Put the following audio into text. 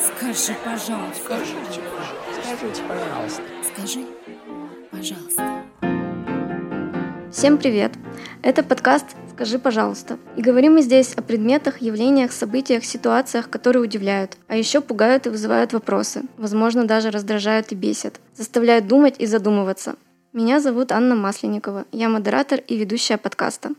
Скажи, пожалуйста. Скажите, скажите, пожалуйста. Скажи, пожалуйста. Всем привет! Это подкаст «Скажи, пожалуйста». И говорим мы здесь о предметах, явлениях, событиях, ситуациях, которые удивляют, а еще пугают и вызывают вопросы, возможно, даже раздражают и бесят, заставляют думать и задумываться. Меня зовут Анна Масленникова, я модератор и ведущая подкаста.